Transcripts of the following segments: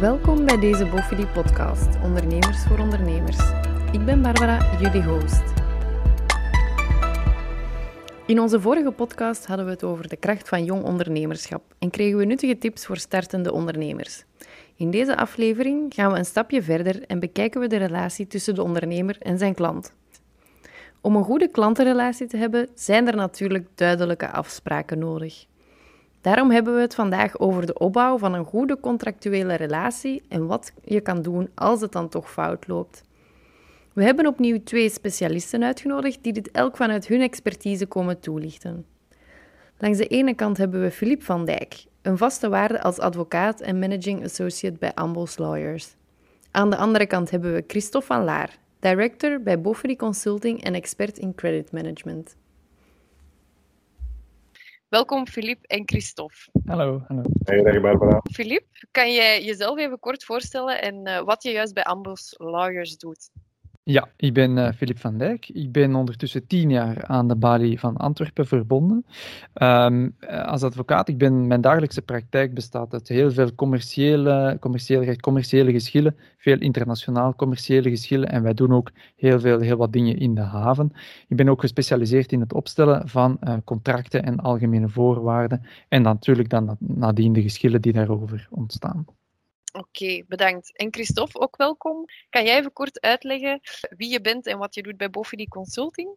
Welkom bij deze Bofidi podcast, Ondernemers voor Ondernemers. Ik ben Barbara, jullie host. In onze vorige podcast hadden we het over de kracht van jong ondernemerschap en kregen we nuttige tips voor startende ondernemers. In deze aflevering gaan we een stapje verder en bekijken we de relatie tussen de ondernemer en zijn klant. Om een goede klantenrelatie te hebben, zijn er natuurlijk duidelijke afspraken nodig. Daarom hebben we het vandaag over de opbouw van een goede contractuele relatie en wat je kan doen als het dan toch fout loopt. We hebben opnieuw twee specialisten uitgenodigd die dit elk vanuit hun expertise komen toelichten. Langs de ene kant hebben we Philippe van Dijk, een vaste waarde als advocaat en managing associate bij Ambos Lawyers. Aan de andere kant hebben we Christophe van Laar, director bij Boffery Consulting en expert in credit management. Welkom Philippe en Christophe. Hallo, hallo. Hey, dag Barbara. Philippe, kan je jezelf even kort voorstellen en uh, wat je juist bij Ambos Lawyers doet? Ja, ik ben uh, Philip van Dijk. Ik ben ondertussen tien jaar aan de balie van Antwerpen verbonden. Um, als advocaat, ik ben, mijn dagelijkse praktijk bestaat uit heel veel commerciële, commerciële, commerciële geschillen, veel internationaal commerciële geschillen en wij doen ook heel, veel, heel wat dingen in de haven. Ik ben ook gespecialiseerd in het opstellen van uh, contracten en algemene voorwaarden en dan, natuurlijk dan nadien de geschillen die daarover ontstaan. Oké, bedankt. En Christophe, ook welkom. Kan jij even kort uitleggen wie je bent en wat je doet bij Bofidi Consulting?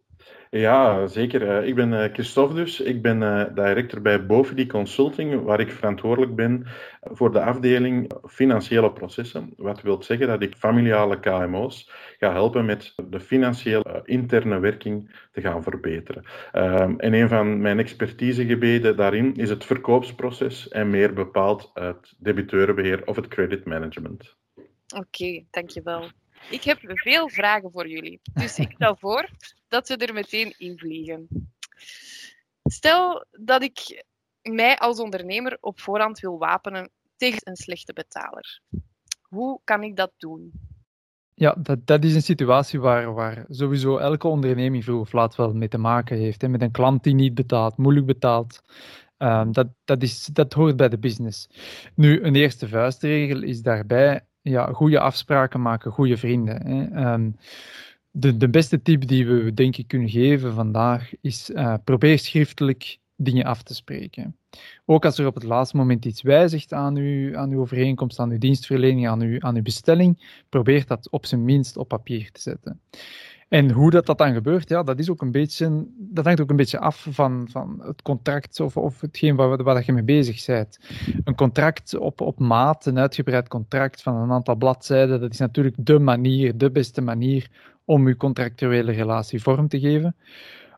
Ja, zeker. Ik ben Christophe dus. Ik ben director bij Bofidi Consulting, waar ik verantwoordelijk ben voor de afdeling financiële processen. Wat wil zeggen dat ik familiale KMO's ga helpen met de financiële interne werking te gaan verbeteren. En een van mijn expertisegebieden daarin is het verkoopsproces en meer bepaald het debiteurenbeheer of het credit management. Oké, dankjewel. Ik heb veel vragen voor jullie, dus ik stel voor dat we er meteen in vliegen. Stel dat ik mij als ondernemer op voorhand wil wapenen tegen een slechte betaler. Hoe kan ik dat doen? Ja, dat, dat is een situatie waar, waar sowieso elke onderneming vroeg of laat wel mee te maken heeft. Hè? Met een klant die niet betaalt, moeilijk betaalt. Um, dat, dat, is, dat hoort bij de business. Nu, een eerste vuistregel is daarbij ja, goede afspraken maken, goede vrienden. Hè. Um, de, de beste tip die we denk ik kunnen geven vandaag is uh, probeer schriftelijk dingen af te spreken. Ook als er op het laatste moment iets wijzigt aan uw, aan uw overeenkomst, aan uw dienstverlening, aan uw, aan uw bestelling, probeer dat op zijn minst op papier te zetten. En hoe dat, dat dan gebeurt, ja, dat, is ook een beetje, dat hangt ook een beetje af van, van het contract of, of hetgeen waar, waar je mee bezig bent. Een contract op, op maat, een uitgebreid contract van een aantal bladzijden, dat is natuurlijk de manier, de beste manier om je contractuele relatie vorm te geven.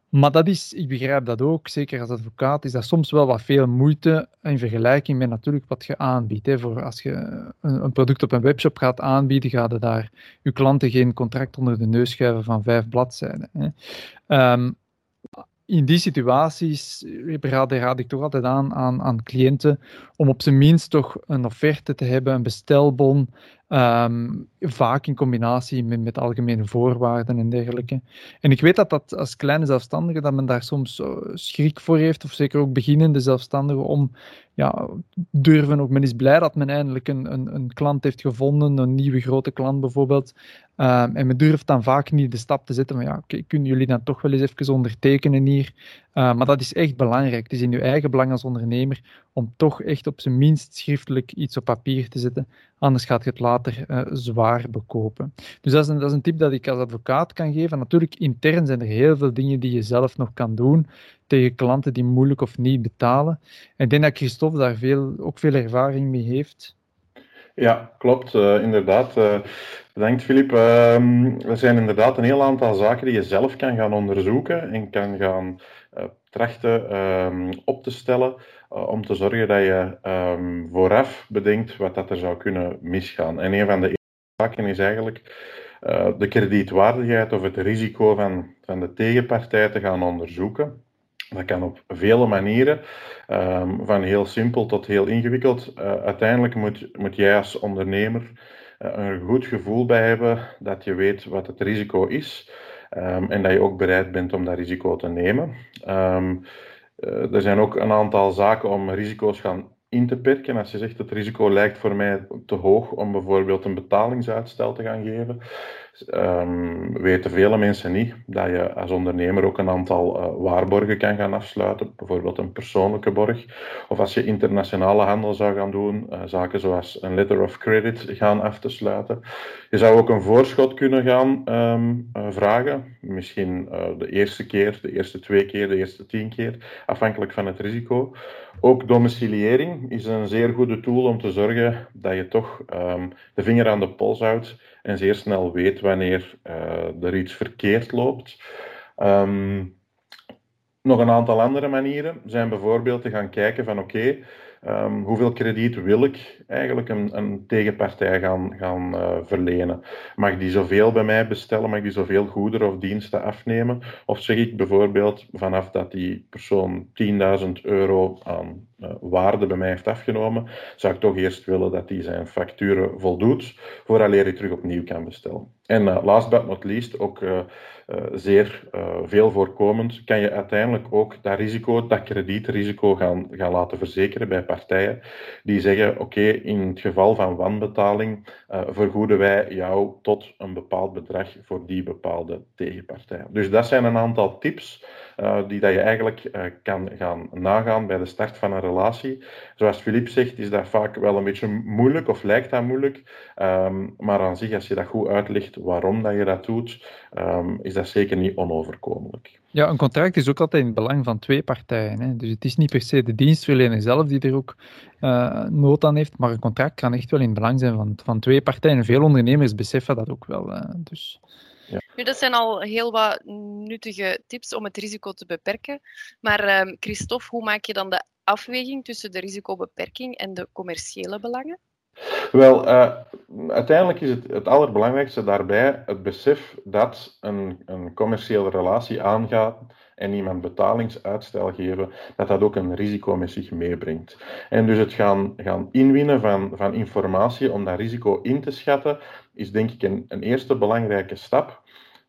Maar dat is, ik begrijp dat ook, zeker als advocaat, is dat soms wel wat veel moeite in vergelijking met natuurlijk wat je aanbiedt. Hè. Voor als je een, product op een webshop gaat aanbieden, ga je daar je klanten geen contract onder de neus schuiven van vijf bladzijden. Hè. Um, in die situaties raad, raad, ik toch altijd aan, aan aan cliënten om op zijn minst toch een offerte te hebben, een bestelbon, Um, vaak in combinatie met, met, algemene voorwaarden en dergelijke. En ik weet dat dat als kleine zelfstandige, dat men daar soms schrik voor heeft, of zeker ook beginnende zelfstandigen, om ja, durven ook. Men is blij dat men eindelijk een, een, een klant heeft gevonden, een nieuwe grote klant bijvoorbeeld. Um, en men durft dan vaak niet de stap te zetten van ja, okay, kunnen jullie dan toch wel eens even ondertekenen hier? Uh, maar dat is echt belangrijk. Het is in uw eigen belang als ondernemer om toch echt op zijn minst schriftelijk iets op papier te zetten. Anders gaat je het later uh, zwaar bekopen. Dus dat is, een, dat is een tip dat ik als advocaat kan geven. Natuurlijk, intern zijn er heel veel dingen die je zelf nog kan doen tegen klanten die moeilijk of niet betalen. En ik denk dat Christophe daar veel, ook veel ervaring mee heeft. Ja, klopt, uh, inderdaad. Uh, bedankt, Filip. Uh, er zijn inderdaad een heel aantal zaken die je zelf kan gaan onderzoeken en kan gaan trachten ehm, op te stellen om te zorgen dat je um, vooraf bedenkt wat dat er zou kunnen misgaan. En een van de zaken is eigenlijk de kredietwaardigheid of het risico van, van de tegenpartij te gaan onderzoeken. Dat kan op vele manieren, um, van heel simpel tot heel ingewikkeld. Uh, uiteindelijk moet, moet jij als ondernemer een goed gevoel bij hebben dat je weet wat het risico is um, en dat je ook bereid bent om dat risico te nemen. Um, uh, er zijn ook een aantal zaken om risico's gaan in te perken. Als je zegt het risico lijkt voor mij te hoog om bijvoorbeeld een betalingsuitstel te gaan geven, um, weten vele mensen niet dat je als ondernemer ook een aantal uh, waarborgen kan gaan afsluiten, bijvoorbeeld een persoonlijke borg. Of als je internationale handel zou gaan doen, uh, zaken zoals een letter of credit gaan af te sluiten. Je zou ook een voorschot kunnen gaan um, uh, vragen, misschien de eerste keer, de eerste twee keer, de eerste tien keer, afhankelijk van het risico. Ook domiciliëring is een zeer goede tool om te zorgen dat je toch um, de vinger aan de pols houdt en zeer snel weet wanneer uh, er iets verkeerd loopt. Um, nog een aantal andere manieren zijn bijvoorbeeld te gaan kijken van oké, Um, hoeveel krediet wil ik eigenlijk een, een tegenpartij gaan, gaan uh, verlenen? Mag die zoveel bij mij bestellen? Mag die zoveel goederen of diensten afnemen? Of zeg ik bijvoorbeeld vanaf dat die persoon 10.000 euro aan uh, waarde bij mij heeft afgenomen, zou ik toch eerst willen dat hij zijn facturen voldoet, vooraleer hij terug opnieuw kan bestellen. En uh, last but not least, ook uh, zeer veel voorkomend, kan je uiteindelijk ook dat risico, dat kredietrisico gaan, gaan laten verzekeren bij partijen die zeggen, oké, in het geval van wanbetaling vergoeden wij jou tot een bepaald bedrag voor die bepaalde tegenpartij. Dus dat zijn een aantal tips uh, die dat je eigenlijk uh, kan gaan nagaan bij de start van een relatie. Zoals Filip zegt, is dat vaak wel een beetje moeilijk of lijkt dat moeilijk. Um, maar aan zich, als je dat goed uitlegt waarom dat je dat doet, um, is dat zeker niet onoverkomelijk. Ja, een contract is ook altijd in het belang van twee partijen. Hè. Dus het is niet per se de dienstverlener zelf die er ook uh, nood aan heeft, maar een contract kan echt wel in het belang zijn van, van twee partijen. Veel ondernemers beseffen dat ook wel. dus... Ja. Nu, dat zijn al heel wat nuttige tips om het risico te beperken. Maar um, Christophe, hoe maak je dan de afweging tussen de risicobeperking en de commerciële belangen? Wel, uh, uiteindelijk is het, het allerbelangrijkste daarbij het besef dat een, een commerciële relatie aangaat en iemand betalingsuitstel geven, dat dat ook een risico met zich meebrengt. En dus het gaan, gaan inwinnen van, van informatie om dat risico in te schatten, is denk ik een, een eerste belangrijke stap.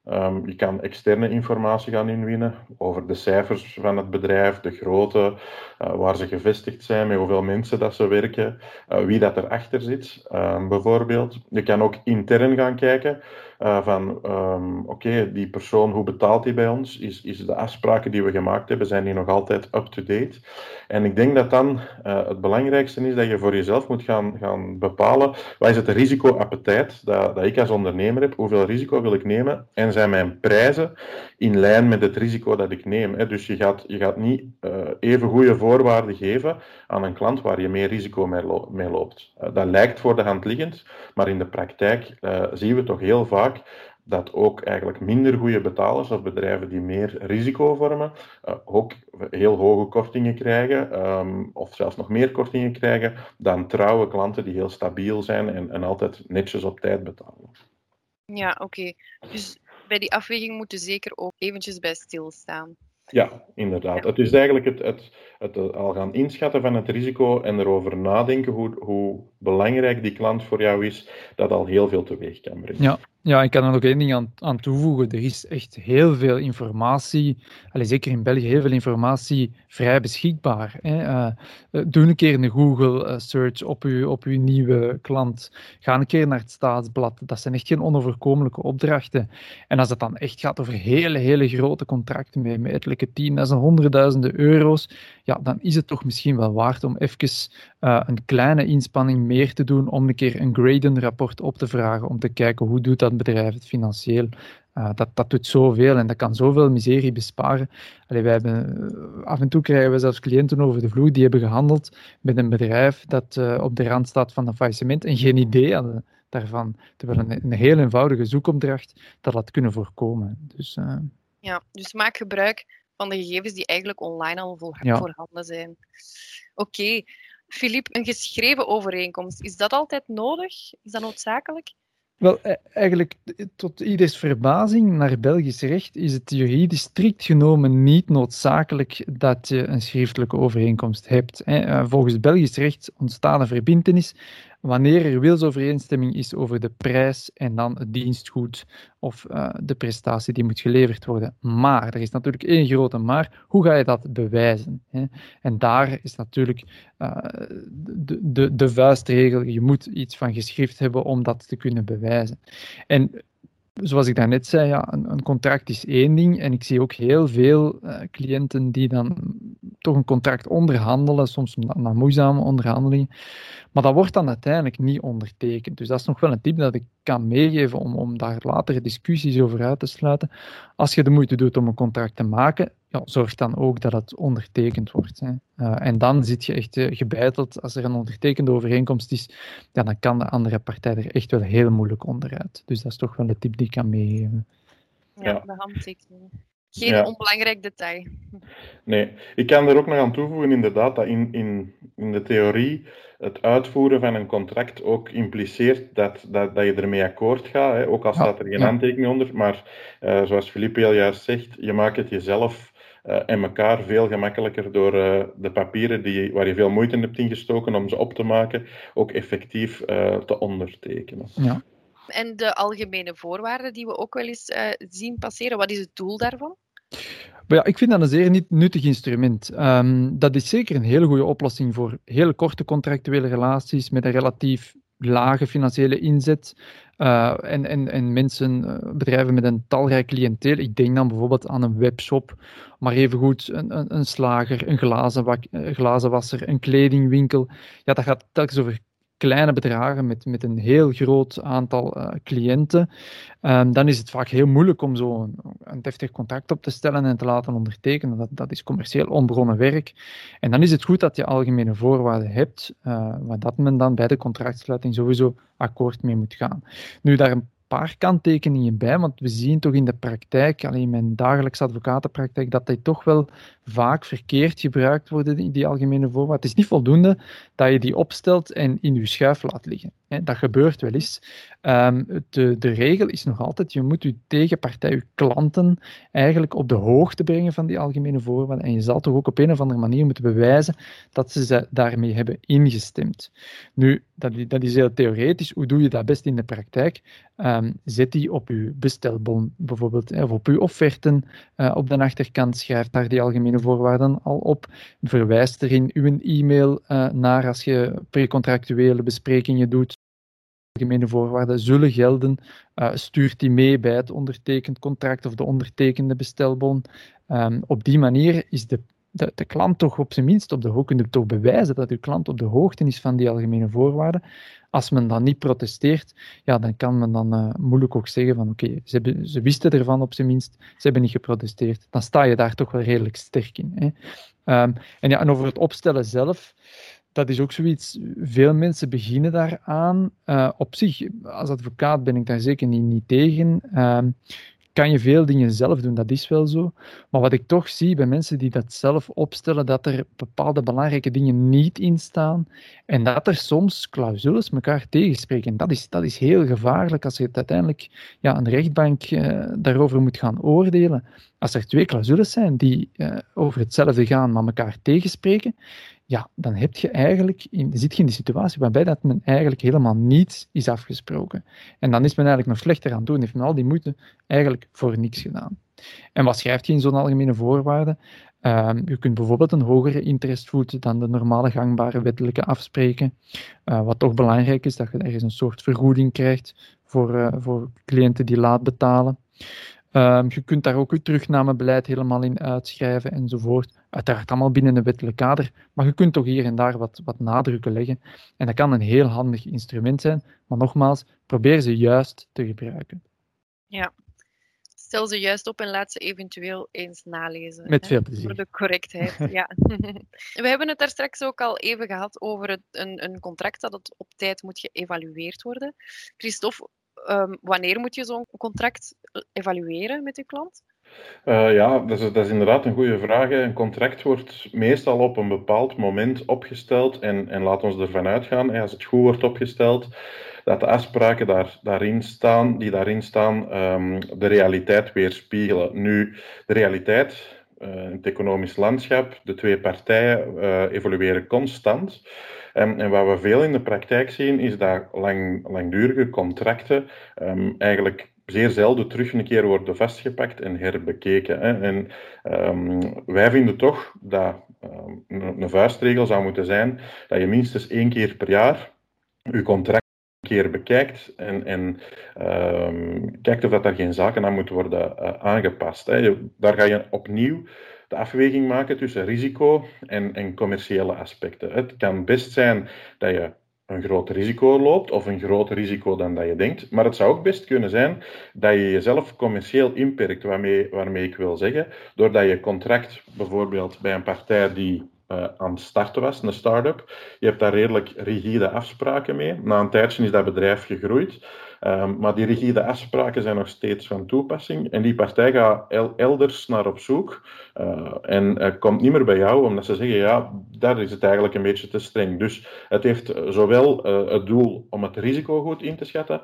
Um, je kan externe informatie gaan inwinnen over de cijfers van het bedrijf, de grootte, uh, waar ze gevestigd zijn, met hoeveel mensen dat ze werken, uh, wie dat erachter zit, um, bijvoorbeeld. Je kan ook intern gaan kijken uh, van, um, oké, die persoon, hoe betaalt die bij ons? Is, is de afspraken die we gemaakt hebben, zijn die nog altijd up-to-date? En ik denk dat dan het belangrijkste is dat je voor jezelf moet gaan, gaan bepalen, wat is het risicoappetijt dat, dat ik als ondernemer heb, hoeveel risico wil ik nemen en zijn mijn prijzen in lijn met het risico dat ik neem. Hè. Dus je gaat, je gaat niet uh, even goede voorwaarden geven aan een klant waar je meer risico mee, lo mee loopt. Dat lijkt voor de hand liggend, maar in de praktijk zien we toch heel vaak dat ook eigenlijk minder goede betalers of bedrijven die meer risico vormen, uh, ook heel hoge kortingen krijgen, um, of zelfs nog meer kortingen krijgen, dan trouwe klanten die heel stabiel zijn en, en altijd netjes op tijd betalen. Ja, oké. Okay. Dus bij die afweging moeten zeker ook eventjes bij stilstaan. Ja, inderdaad. Het is eigenlijk het, het, het, al gaan inschatten van het risico en erover nadenken hoe, hoe belangrijk die klant voor jou is, dat al heel veel teweeg kan brengen. Ja, ja, ik kan er nog één ding aan, toevoegen. Er is echt heel veel informatie, allez, zeker in België, heel veel informatie vrij beschikbaar. Hè. Uh, doe een keer een Google-search op uw, op uw nieuwe klant. Ga een keer naar het staatsblad. Dat zijn echt geen onoverkomelijke opdrachten. En als het dan echt gaat over hele, hele grote contracten met, met etelijke tienduizenden, honderdduizenden euro's, ja, dan is het toch misschien wel waard om even een kleine inspanning meer te doen om een keer een Graden-rapport op te vragen, om te kijken hoe doet dat bedrijf het financieel. Uh, dat, dat doet zoveel en dat kan zoveel miserie besparen. Allee, wij hebben, uh, af en toe krijgen we zelfs cliënten over de vloer die hebben gehandeld met een bedrijf dat op de rand staat van een faillissement en geen idee hadden daarvan. Terwijl een, een heel eenvoudige zoekopdracht dat had kunnen voorkomen. Dus, ja, dus maak gebruik van de gegevens die eigenlijk online al voor, ja. voorhanden zijn. Oké, okay. Filip, een geschreven overeenkomst, is dat altijd nodig? Is dat noodzakelijk? Wel, e-, eigenlijk tot ieders verbazing naar Belgisch recht is het juridisch strikt genomen niet noodzakelijk dat je een schriftelijke overeenkomst hebt. Eh, volgens Belgisch recht ontstaat een verbintenis wanneer er wilsovereenstemming is over de prijs en dan het dienstgoed of uh, de prestatie die moet geleverd worden. Maar, er is natuurlijk één grote maar, hoe ga je dat bewijzen? Hè? En daar is natuurlijk uh, de, de, de vuistregel, je moet iets van geschrift hebben om dat te kunnen bewijzen. En zoals ik daarnet zei, ja, een, contract is één ding. En ik zie ook heel veel uh, cliënten die dan toch een contract onderhandelen, soms na moeizame onderhandelingen. Maar dat wordt dan uiteindelijk niet ondertekend. Dus dat is nog wel een tip dat ik kan meegeven om, om daar later discussies over uit te sluiten. Als je de moeite doet om een contract te maken, ja, zorg dan ook dat het ondertekend wordt. Hè. Uh, en dan zit je echt uh, gebeiteld. Als er een ondertekende overeenkomst is, ja, dan kan de andere partij er echt wel heel moeilijk onderuit. Dus dat is toch wel een tip die ik kan meegeven. Ja, de handtekening. Geen ja. onbelangrijk detail. Nee, ik kan er ook nog aan toevoegen, inderdaad, dat in, in, in de theorie het uitvoeren van een contract ook impliceert dat, dat, dat je ermee akkoord gaat, hè, ook al staat er geen handtekening onder. Maar uh, zoals Philippe heel juist zegt, je maakt het jezelf uh, en elkaar veel gemakkelijker door uh, de papieren die, waar je veel moeite in hebt ingestoken om ze op te maken, ook effectief te ondertekenen. Ja. En de algemene voorwaarden die we ook wel eens zien passeren, wat is het doel daarvan? Maar ja, ik vind dat een zeer nuttig instrument. Um, dat is zeker een hele goede oplossing voor hele korte contractuele relaties met een relatief lage financiële inzet. Uh, en, en, en mensen, uh, bedrijven met een talrijk cliënteel. Ik denk dan bijvoorbeeld aan een webshop, maar evengoed een, een, een slager, een glazen, glazenwasser, een kledingwinkel. Ja, dat gaat telkens over kleine bedragen met, met een heel groot aantal uh, cliënten, um, dan is het vaak heel moeilijk om zo een, een, deftig contract op te stellen en te laten ondertekenen. Dat, dat is commercieel onbegonnen werk. En dan is het goed dat je algemene voorwaarden hebt, uh, waar dat men dan bij de contractsluiting sowieso akkoord mee moet gaan. Nu, daar een paar kanttekeningen bij, want we zien toch in de praktijk, alleen in mijn dagelijkse advocatenpraktijk, dat die toch wel vaak verkeerd gebruikt worden, die, algemene voorwaarden. Het is niet voldoende dat je die opstelt en in je schuif laat liggen. Dat gebeurt wel eens. Um, de, de regel is nog altijd, je moet je tegenpartij, je klanten, eigenlijk op de hoogte brengen van die algemene voorwaarden. En je zal toch ook op een of andere manier moeten bewijzen dat ze, ze daarmee hebben ingestemd. Nu, dat, dat is heel theoretisch. Hoe doe je dat best in de praktijk? Um, zet die op uw bestelbon bijvoorbeeld, of op uw offerten uh, op de achterkant. Schrijf daar die algemene voorwaarden al op. Verwijs er in uw e-mail uh, naar als je precontractuele besprekingen doet algemene voorwaarden zullen gelden. Uh, stuurt die mee bij het ondertekend contract of de ondertekende bestelbon. Um, op die manier is de, de, de, klant toch op zijn minst op de hoogte, kunt toch bewijzen dat uw klant op de hoogte is van die algemene voorwaarden. Als men dan niet protesteert, ja, dan kan men dan uh, moeilijk ook zeggen van oké, ze, ze, wisten ervan op zijn minst, ze hebben niet geprotesteerd. Dan sta je daar toch wel redelijk sterk in. Hè. Um, en, ja, en over het opstellen zelf, dat is ook zoiets. Veel mensen beginnen daaraan. Uh, op zich, als advocaat ben ik daar zeker niet, niet tegen. Uh, kan je veel dingen zelf doen, dat is wel zo. Maar wat ik toch zie bij mensen die dat zelf opstellen, dat er bepaalde belangrijke dingen niet in staan en dat er soms clausules elkaar tegenspreken. Dat is, dat is heel gevaarlijk als je uiteindelijk ja, een rechtbank uh, daarover moet gaan oordelen. Als er twee clausules zijn die uh, over hetzelfde gaan, maar elkaar tegenspreken, ja, dan heb je eigenlijk in, zit je in de situatie waarbij dat men eigenlijk helemaal niets is afgesproken. En dan is men eigenlijk nog slechter aan het doen, heeft men al die moeite eigenlijk voor niks gedaan. En wat schrijft je in zo'n algemene voorwaarden? Uh, je kunt bijvoorbeeld een hogere interest voeten dan de normale gangbare wettelijke afspreken. Uh, wat toch belangrijk is, dat je ergens een soort vergoeding krijgt voor, uh, voor cliënten die laat betalen. Um, je kunt daar ook je terugnamebeleid helemaal in uitschrijven enzovoort. Uiteraard allemaal binnen een wettelijk kader, maar je kunt toch hier en daar wat, wat nadrukken leggen. En dat kan een heel handig instrument zijn, maar nogmaals, probeer ze juist te gebruiken. Ja, stel ze juist op en laat ze eventueel eens nalezen. Met veel plezier. Voor de correctheid, ja. We hebben het daar straks ook al even gehad over het, een, een contract dat het op tijd moet geëvalueerd worden. Christophe, um, wanneer moet je zo'n contract evalueren met je klant? Uh, ja, dat is, dat is, inderdaad een goede vraag. Een contract wordt meestal op een bepaald moment opgesteld en, en laat ons ervan uitgaan, als het goed wordt opgesteld, dat de afspraken daar, daarin staan, die daarin staan um, de realiteit weerspiegelen. Nu, de realiteit in het economisch landschap. De twee partijen evolueren constant. En, en, wat we veel in de praktijk zien, is dat lang, langdurige contracten um, eigenlijk zeer zelden terug een keer worden vastgepakt en herbekeken. Hè. En um, wij vinden toch dat een vuistregel zou moeten zijn dat je minstens één keer per jaar je contract keer bekijkt en, en kijkt of dat er geen zaken aan moeten worden uh, aangepast. Hè. Daar ga je opnieuw de afweging maken tussen risico en, en commerciële aspecten. Het kan best zijn dat je een groot risico loopt, of een groter risico dan dat je denkt. Maar het zou ook best kunnen zijn dat je jezelf commercieel inperkt, waarmee, waarmee ik wil zeggen, doordat je contract bijvoorbeeld bij een partij die uh, aan het starten was, een start-up, je hebt daar redelijk rigide afspraken mee. Na een tijdje is dat bedrijf gegroeid. Um, maar die rigide afspraken zijn nog steeds van toepassing. En die partij gaat elders naar op zoek uh, en komt niet meer bij jou, omdat ze zeggen, ja, daar is het eigenlijk een beetje te streng. Dus het heeft zowel uh, het doel om het risico goed in te schatten,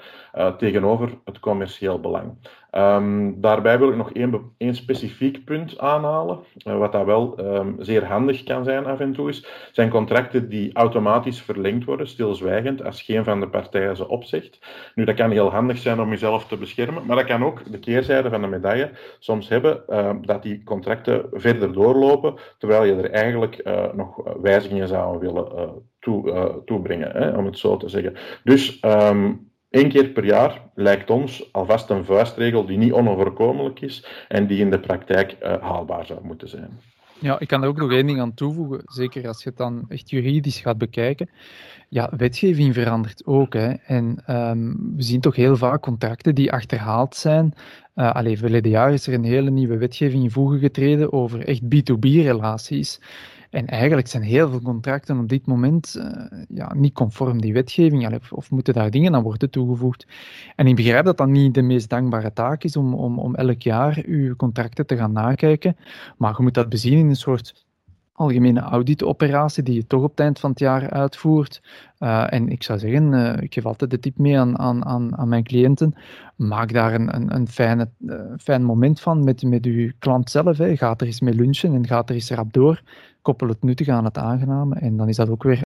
tegenover het commercieel belang. Um, daarbij wil ik nog één, één specifiek punt aanhalen, wat dat wel um, zeer handig kan zijn af en toe is, zijn contracten die automatisch verlengd worden, stilzwijgend, als geen van de partijen ze opzegt. Nu, dat kan heel handig zijn om jezelf te beschermen, maar dat kan ook de keerzijde van de medaille soms hebben uh, dat die contracten verder doorlopen, terwijl je er eigenlijk uh, nog wijzigingen zou willen uh, toe, toebrengen, hè, om het zo te zeggen. Dus één keer per jaar lijkt ons alvast een vuistregel die niet onoverkomelijk is en die in de praktijk haalbaar zou moeten zijn. Ja, ik kan er ook nog één ding aan toevoegen, zeker als je het dan echt juridisch gaat bekijken. Ja, wetgeving verandert ook. Hè. En um, we zien toch heel vaak contracten die achterhaald zijn. Uh, allee, verleden jaar is er een hele nieuwe wetgeving in voegen getreden over echt B2B-relaties. En eigenlijk zijn heel veel contracten op dit moment uh, ja, niet conform die wetgeving, of, moeten daar dingen aan worden toegevoegd. En ik begrijp dat dat niet de meest dankbare taak is om, om, om elk jaar uw contracten te gaan nakijken, maar je moet dat bezien in een soort algemene auditoperatie die je toch op het eind van het jaar uitvoert. Uh, en ik zou zeggen, uh, ik geef altijd de tip mee aan, aan, aan, aan mijn cliënten, maak daar een, een, een fijne, fijn moment van met, met uw klant zelf. Hè. Ga er eens mee lunchen en ga er eens rap door. Koppel het nuttige aan het aangename en dan is dat ook weer...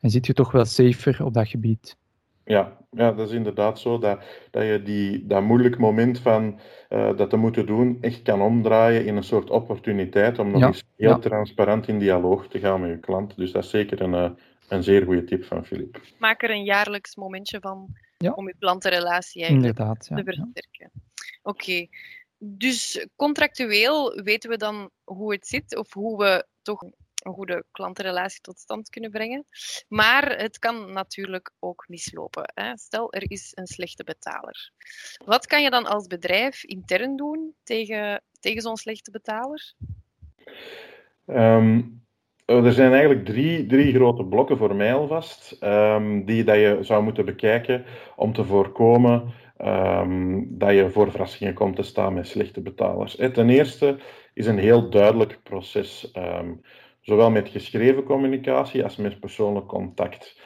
En zit je toch wel safer op dat gebied. Ja, ja, dat is inderdaad zo. Dat, dat je die, dat moeilijk moment van uh, dat te moeten doen echt kan omdraaien in een soort opportuniteit om nog eens heel transparant in dialoog te gaan met je klant. Dus dat is zeker een, uh, een zeer goede tip van Filip. Maak er een jaarlijks momentje van om je klantenrelatie eigenlijk inderdaad, te versterken. Oké. Okay. Dus contractueel weten we dan hoe het zit of hoe we toch een goede klantenrelatie tot stand kunnen brengen. Maar het kan natuurlijk ook mislopen. Hè. Stel, er is een slechte betaler. Wat kan je dan als bedrijf intern doen tegen, tegen zo'n slechte betaler? Um, er zijn eigenlijk drie, drie grote blokken voor mij alvast, um, die dat je zou moeten bekijken om te voorkomen um, dat je voor verrassingen komt te staan met slechte betalers. Ten eerste is een heel duidelijk proces. Um, zowel met geschreven communicatie als met persoonlijk contact.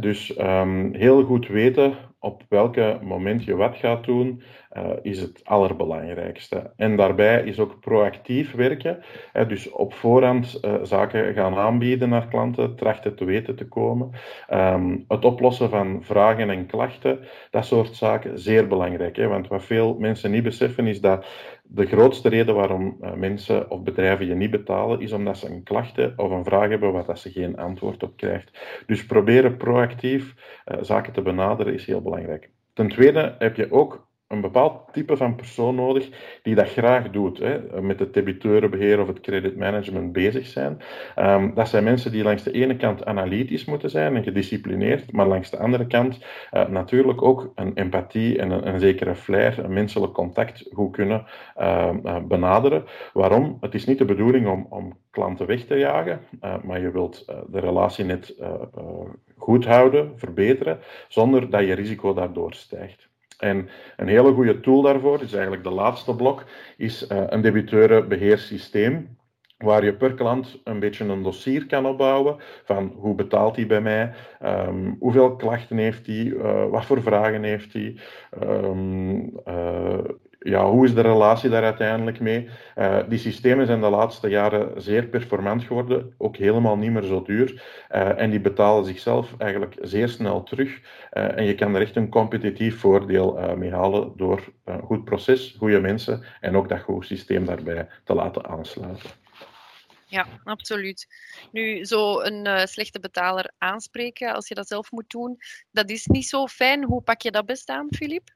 Dus um, heel goed weten op welke moment je wat gaat doen, uh, is het allerbelangrijkste. En daarbij is ook proactief werken. Hè, dus op voorhand uh, zaken gaan aanbieden naar klanten, trachten te weten te komen. Um, het oplossen van vragen en klachten, dat soort zaken, zeer belangrijk. Hè, want wat veel mensen niet beseffen is dat de grootste reden waarom uh, mensen of bedrijven je niet betalen, is omdat ze een klacht of een vraag hebben waar dat ze geen antwoord op krijgt. Dus proberen proactief zaken te benaderen is heel belangrijk. Ten tweede heb je ook een bepaald type van persoon nodig die dat graag doet, hè, met het debiteurenbeheer of het creditmanagement bezig zijn. Um, dat zijn mensen die langs de ene kant analytisch moeten zijn en gedisciplineerd, maar langs de andere kant uh, natuurlijk ook een empathie en een, een, zekere flair, een menselijk contact goed kunnen uh, uh, benaderen. Waarom? Het is niet de bedoeling om, om klanten weg te jagen, maar je wilt de relatie net goed houden, verbeteren, zonder dat je risico daardoor stijgt. En een hele goede tool daarvoor, is eigenlijk de laatste blok, is uh, een debiteurenbeheersysteem waar je per klant een beetje een dossier kan opbouwen van hoe betaalt hij bij mij, um, hoeveel klachten heeft hij, uh, wat voor vragen heeft hij, um, uh, ja, hoe is de relatie daar uiteindelijk mee? Uh, die systemen zijn de laatste jaren zeer performant geworden, ook helemaal niet meer zo duur. Uh, en die betalen zichzelf eigenlijk zeer snel terug. Uh, en je kan er echt een competitief voordeel mee halen door een goed proces, goede mensen en ook dat goed systeem daarbij te laten aansluiten. Ja, absoluut. Nu, zo een slechte betaler aanspreken als je dat zelf moet doen, dat is niet zo fijn. Hoe pak je dat best aan, Filip?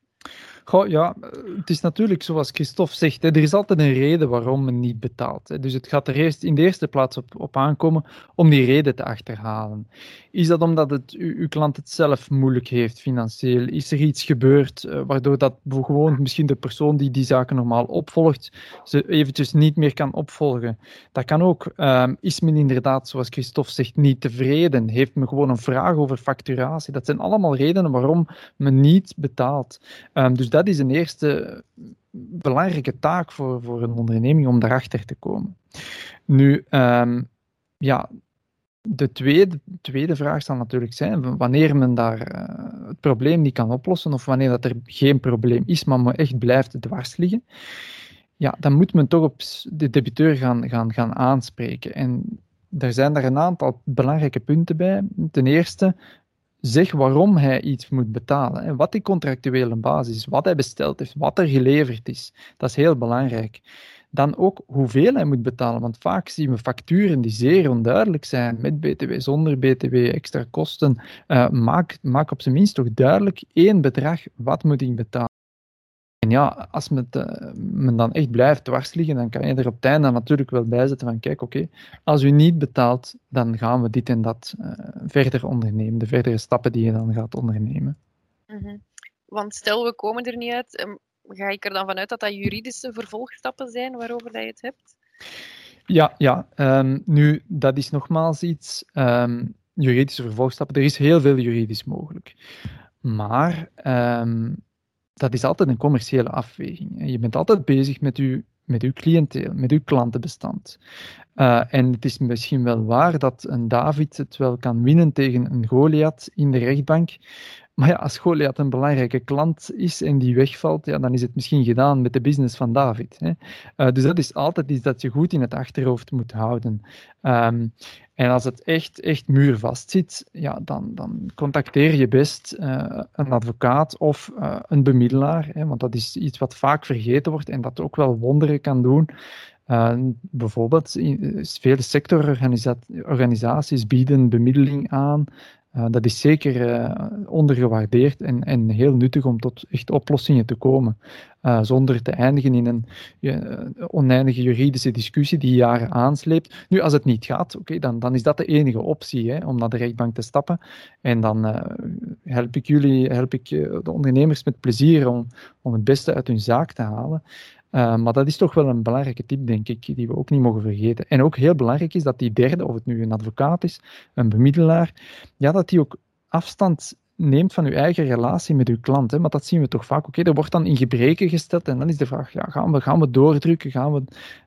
Goh, ja, het is natuurlijk zoals Christophe zegt, er is altijd een reden waarom men niet betaalt. Dus het gaat er eerst in de eerste plaats op, aankomen om die reden te achterhalen. Is dat omdat het, uw klant het zelf moeilijk heeft financieel? Is er iets gebeurd uh, waardoor dat gewoon misschien de persoon die die zaken normaal opvolgt, ze eventjes niet meer kan opvolgen? Dat kan ook. Um, is men inderdaad, zoals Christophe zegt, niet tevreden? Heeft men gewoon een vraag over facturatie? Dat zijn allemaal redenen waarom men niet betaalt. Um, dus dat is een eerste belangrijke taak voor, voor een onderneming om daarachter te komen. Nu, um, ja, de tweede, tweede vraag zal natuurlijk zijn wanneer men daar uh, het probleem niet kan oplossen of wanneer dat er geen probleem is, maar men echt blijft dwars liggen. Ja, dan moet men toch op de debiteur gaan, gaan, gaan aanspreken. En er zijn daar een aantal belangrijke punten bij. Ten eerste, zeg waarom hij iets moet betalen. En wat die contractuele basis is, wat hij besteld heeft, wat er geleverd is. Dat is heel belangrijk. Dan ook hoeveel hij moet betalen, want vaak zien we facturen die zeer onduidelijk zijn, met BTW, zonder BTW, extra kosten. Uh, maak, maak op zijn minst toch duidelijk één bedrag, wat moet ik betalen. En ja, als men, men dan echt blijft dwars liggen, dan kan je er op het einde natuurlijk wel bij zetten van kijk, oké, als u niet betaalt, dan gaan we dit en dat uh, verder ondernemen, de verdere stappen die je dan gaat ondernemen. Mm -hmm. Want stel, we komen er niet uit, um, ga ik er dan vanuit dat dat juridische vervolgstappen zijn waarover dat je het hebt? Ja, ja. Um, nu, dat is nogmaals iets, um, juridische vervolgstappen, er is heel veel juridisch mogelijk. Maar dat is altijd een commerciële afweging. Je bent altijd bezig met je, met uw cliënteel, met uw klantenbestand. Uh, en het is misschien wel waar dat een David het wel kan winnen tegen een Goliath in de rechtbank. Maar ja, als Goliath een belangrijke klant is en die wegvalt, ja, dan is het misschien gedaan met de business van David. Hè. Uh, dus dat is altijd iets dat je goed in het achterhoofd moet houden. Um, en als het echt, echt muurvast zit, ja, dan, dan contacteer je best uh, een advocaat of uh, een bemiddelaar. Hè, want dat is iets wat vaak vergeten wordt en dat ook wel wonderen kan doen. Uh, bijvoorbeeld, vele sectororganisaties bieden bemiddeling aan. Uh, dat is zeker uh, ondergewaardeerd en, en heel nuttig om tot echt oplossingen te komen. Uh, zonder te eindigen in een oneindige juridische discussie die jaren aansleept. Nu, als het niet gaat, oké, dan, dan is dat de enige optie hè, om naar de rechtbank te stappen. En dan help ik jullie, help ik de ondernemers met plezier om, om het beste uit hun zaak te halen. Uh, maar dat is toch wel een belangrijke tip, denk ik, die we ook niet mogen vergeten. En ook heel belangrijk is dat die derde, of het nu een advocaat is, een bemiddelaar, ja, dat die ook afstand neemt van uw eigen relatie met uw klant. Hè? Maar dat zien we toch vaak. Oké, er wordt dan in gebreken gesteld en dan is de vraag, ja, gaan, we, gaan we doordrukken? Gaan we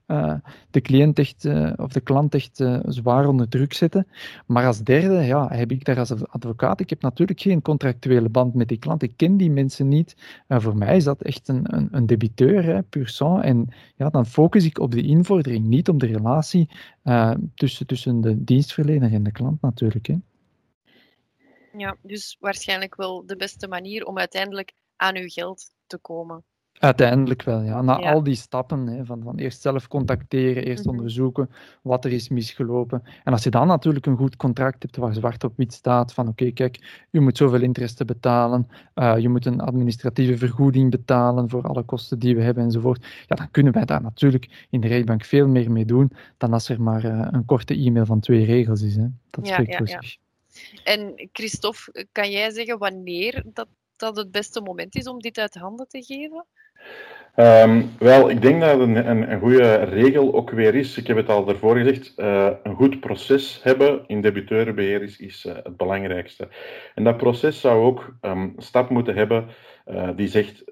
uh, de cliënt echt, uh, of de klant echt uh, zwaar onder druk zetten? Maar als derde ja, heb ik daar als advocaat, ik heb natuurlijk geen contractuele band met die klant. Ik ken die mensen niet. voor mij is dat echt een, een, een debiteur, hè, pur sang. En ja, dan focus ik op de invordering, niet op de relatie tussen, tussen de dienstverlener en de klant natuurlijk. Hè. Ja, dus waarschijnlijk wel de beste manier om uiteindelijk aan uw geld te komen. Uiteindelijk wel, ja. Na ja. al die stappen, hè, van, van eerst zelf contacteren, eerst mm -hmm. onderzoeken wat er is misgelopen. En als je dan natuurlijk een goed contract hebt waar zwart op wit staat van oké, okay, kijk, u moet zoveel interesse betalen, uh, je moet een administratieve vergoeding betalen voor alle kosten die we hebben enzovoort, ja, dan kunnen wij daar natuurlijk in de rechtbank veel meer mee doen dan als er maar uh, een korte e-mail van twee regels is. Hè. Dat ja, spreekt ja, voor ja. zich. En Christophe, kan jij zeggen wanneer dat, dat het beste moment is om dit uit handen te geven? Um, wel, ik denk dat een, een, een, goede regel ook weer is, ik heb het al daarvoor gezegd, uh, een goed proces hebben in debiteurenbeheer is, is uh, het belangrijkste. En dat proces zou ook een stap moeten hebben uh, die zegt,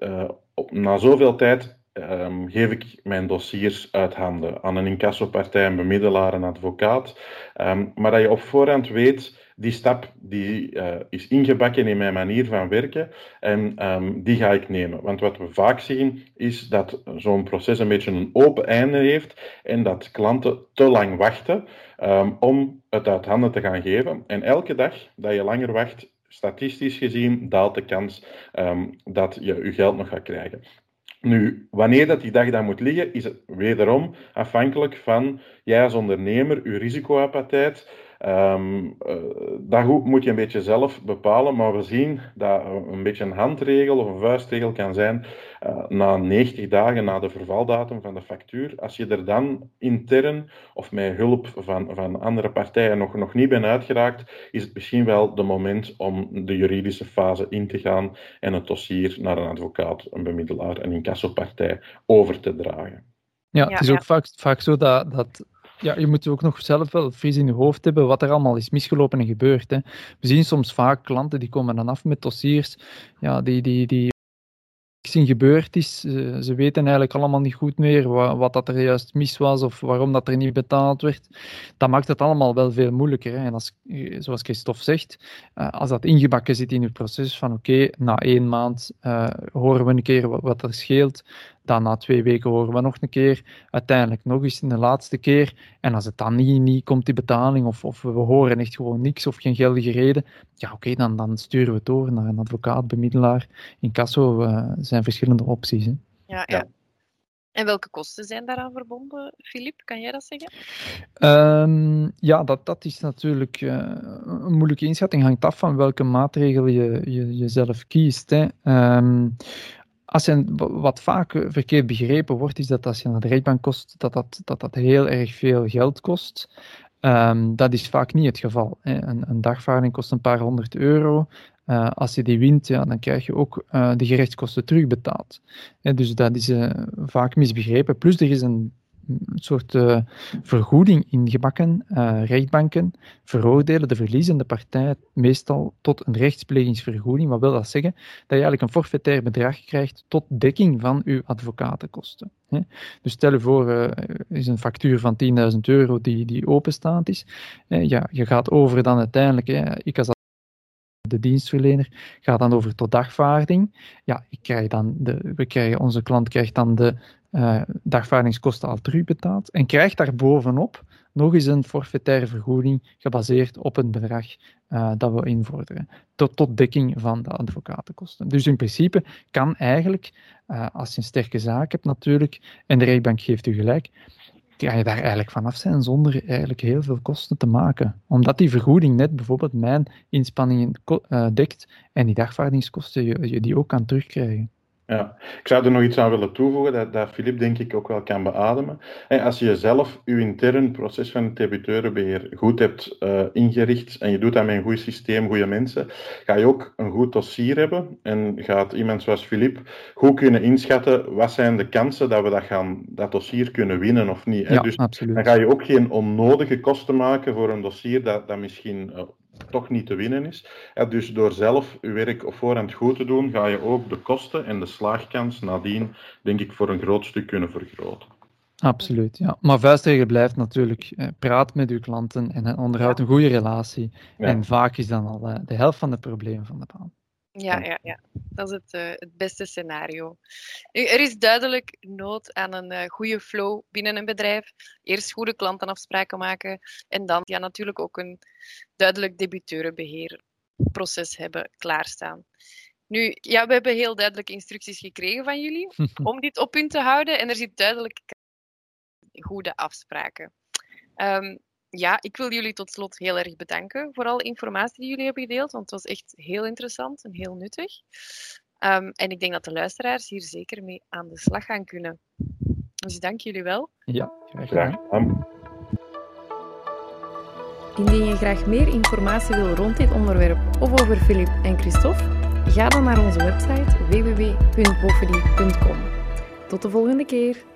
op, na zoveel tijd ehm, geef ik mijn dossiers uit handen aan een incassopartij, een bemiddelaar, een advocaat. Ehm, maar dat je op voorhand weet die stap die, uh, is ingebakken in mijn manier van werken en um, die ga ik nemen. Want wat we vaak zien is dat zo'n proces een beetje een open einde heeft en dat klanten te lang wachten om het uit handen te gaan geven. En elke dag dat je langer wacht, statistisch gezien, daalt de kans dat je je geld nog gaat krijgen. Nu, wanneer dat die dag dan moet liggen, is het wederom afhankelijk van jij als ondernemer, je risicoappetijt, Um, uh, dat moet je een beetje zelf bepalen, maar we zien dat een beetje een handregel of een vuistregel kan zijn uh, na 90 dagen na de vervaldatum van de factuur. Als je er dan intern of met hulp van, van andere partijen nog, nog niet bent uitgeraakt, is het misschien wel de moment om de juridische fase in te gaan en het dossier naar een advocaat, een bemiddelaar, een incassopartij over te dragen. Ja, het is ook vaak, vaak zo dat, dat ja, je moet ook nog zelf wel fris in je hoofd hebben wat er allemaal is misgelopen en gebeurd. Hè. We zien soms vaak klanten die komen dan af met dossiers ja, die, die, die in gebeurd is. Ze weten eigenlijk allemaal niet goed meer wat, wat, dat er juist mis was of waarom dat er niet betaald werd. Dat maakt het allemaal wel veel moeilijker. Hè. En als, zoals Christophe zegt, eh, als dat ingebakken zit in het proces van oké, na één maand uh, horen we een keer wat, wat er scheelt, dan na twee weken horen we nog een keer, uiteindelijk nog eens een laatste keer. En als het dan niet, niet komt, die betaling, of, of we horen echt gewoon niks of geen geldige reden, ja oké, dan, dan sturen we het door naar een advocaat, bemiddelaar. In Casso uh, zijn verschillende opties. Hè. Ja, ja. En welke kosten zijn daaraan verbonden, Filip? Kan jij dat zeggen? Um, ja, dat, dat is natuurlijk uh, een moeilijke inschatting. Hangt af van welke maatregel je, je jezelf kiest. Hè. Um, als je, wat vaak verkeerd begrepen wordt, is dat als je naar de rechtbank kost, dat dat, dat, dat heel erg veel geld kost. Um, dat is vaak niet het geval. Hè. Een, een, dagvaarding kost een paar honderd euro. Uh, als je die wint, ja, dan krijg je ook uh, de gerechtskosten terugbetaald. Hè, dus dat is uh, vaak misbegrepen. Plus er is een een soort uh, vergoeding ingebakken. Uh, rechtbanken veroordelen de verliezende partij meestal tot een rechtsplegingsvergoeding. Wat wil dat zeggen? Dat je eigenlijk een forfaitair bedrag krijgt tot dekking van uw advocatenkosten. Hè? Dus stel je voor, uh, is een factuur van 10.000 euro die, die openstaand is. ja, je gaat over dan uiteindelijk, hè, ik als de dienstverlener gaat dan over tot dagvaarding. Ja, ik krijg dan de, we krijgen, onze klant krijgt dan de uh, dagvaardingskosten al terugbetaald en krijgt daar bovenop nog eens een forfaitaire vergoeding gebaseerd op het bedrag uh, dat we invorderen, tot, tot dekking van de advocatenkosten. Dus in principe kan eigenlijk, uh, als je een sterke zaak hebt natuurlijk, en de rechtbank geeft u gelijk, kan je daar eigenlijk vanaf zijn zonder eigenlijk heel veel kosten te maken. Omdat die vergoeding net bijvoorbeeld mijn inspanningen dekt en die dagvaardingskosten je, je die ook kan terugkrijgen. Ja, ik zou er nog iets aan willen toevoegen, dat, dat Filip denk ik ook wel kan beademen. En als je zelf je intern proces van het debiteurenbeheer goed hebt uh, ingericht en je doet dat met een goed systeem, goede mensen, ga je ook een goed dossier hebben en gaat iemand zoals Filip goed kunnen inschatten wat zijn de kansen dat we dat, gaan, dat dossier kunnen winnen of niet. Ja, dus absoluut. dan ga je ook geen onnodige kosten maken voor een dossier dat, dat misschien uh, toch niet te winnen is. dus door zelf je werk op voorhand goed te doen, ga je ook de kosten en de slaagkans nadien, denk ik, voor een groot stuk kunnen vergroten. Absoluut, ja. Maar vuistregel blijft natuurlijk, eh, praat met uw klanten en onderhoud een goede relatie. Ja. En vaak is dan al eh, de helft van de problemen van de baan. Ja, ja, ja. Dat is het, uh, het beste scenario. Nu, er is duidelijk nood aan een uh, goede flow binnen een bedrijf. Eerst goede klantenafspraken maken en dan ja, natuurlijk ook een duidelijk debiteurenbeheerproces hebben klaarstaan. Nu, ja, we hebben heel duidelijk instructies gekregen van jullie om dit op punt te houden en er zit duidelijk goede afspraken. Um, ja, ik wil jullie tot slot heel erg bedanken voor alle informatie die jullie hebben gedeeld, want het was echt heel interessant en heel nuttig. Um, en ik denk dat de luisteraars hier zeker mee aan de slag gaan kunnen. Dus dank jullie wel. Ja, graag gedaan. Indien je graag meer informatie wil rond dit onderwerp of over Filip en Christophe, ga dan naar onze website www.bovendie.com. Tot de volgende keer.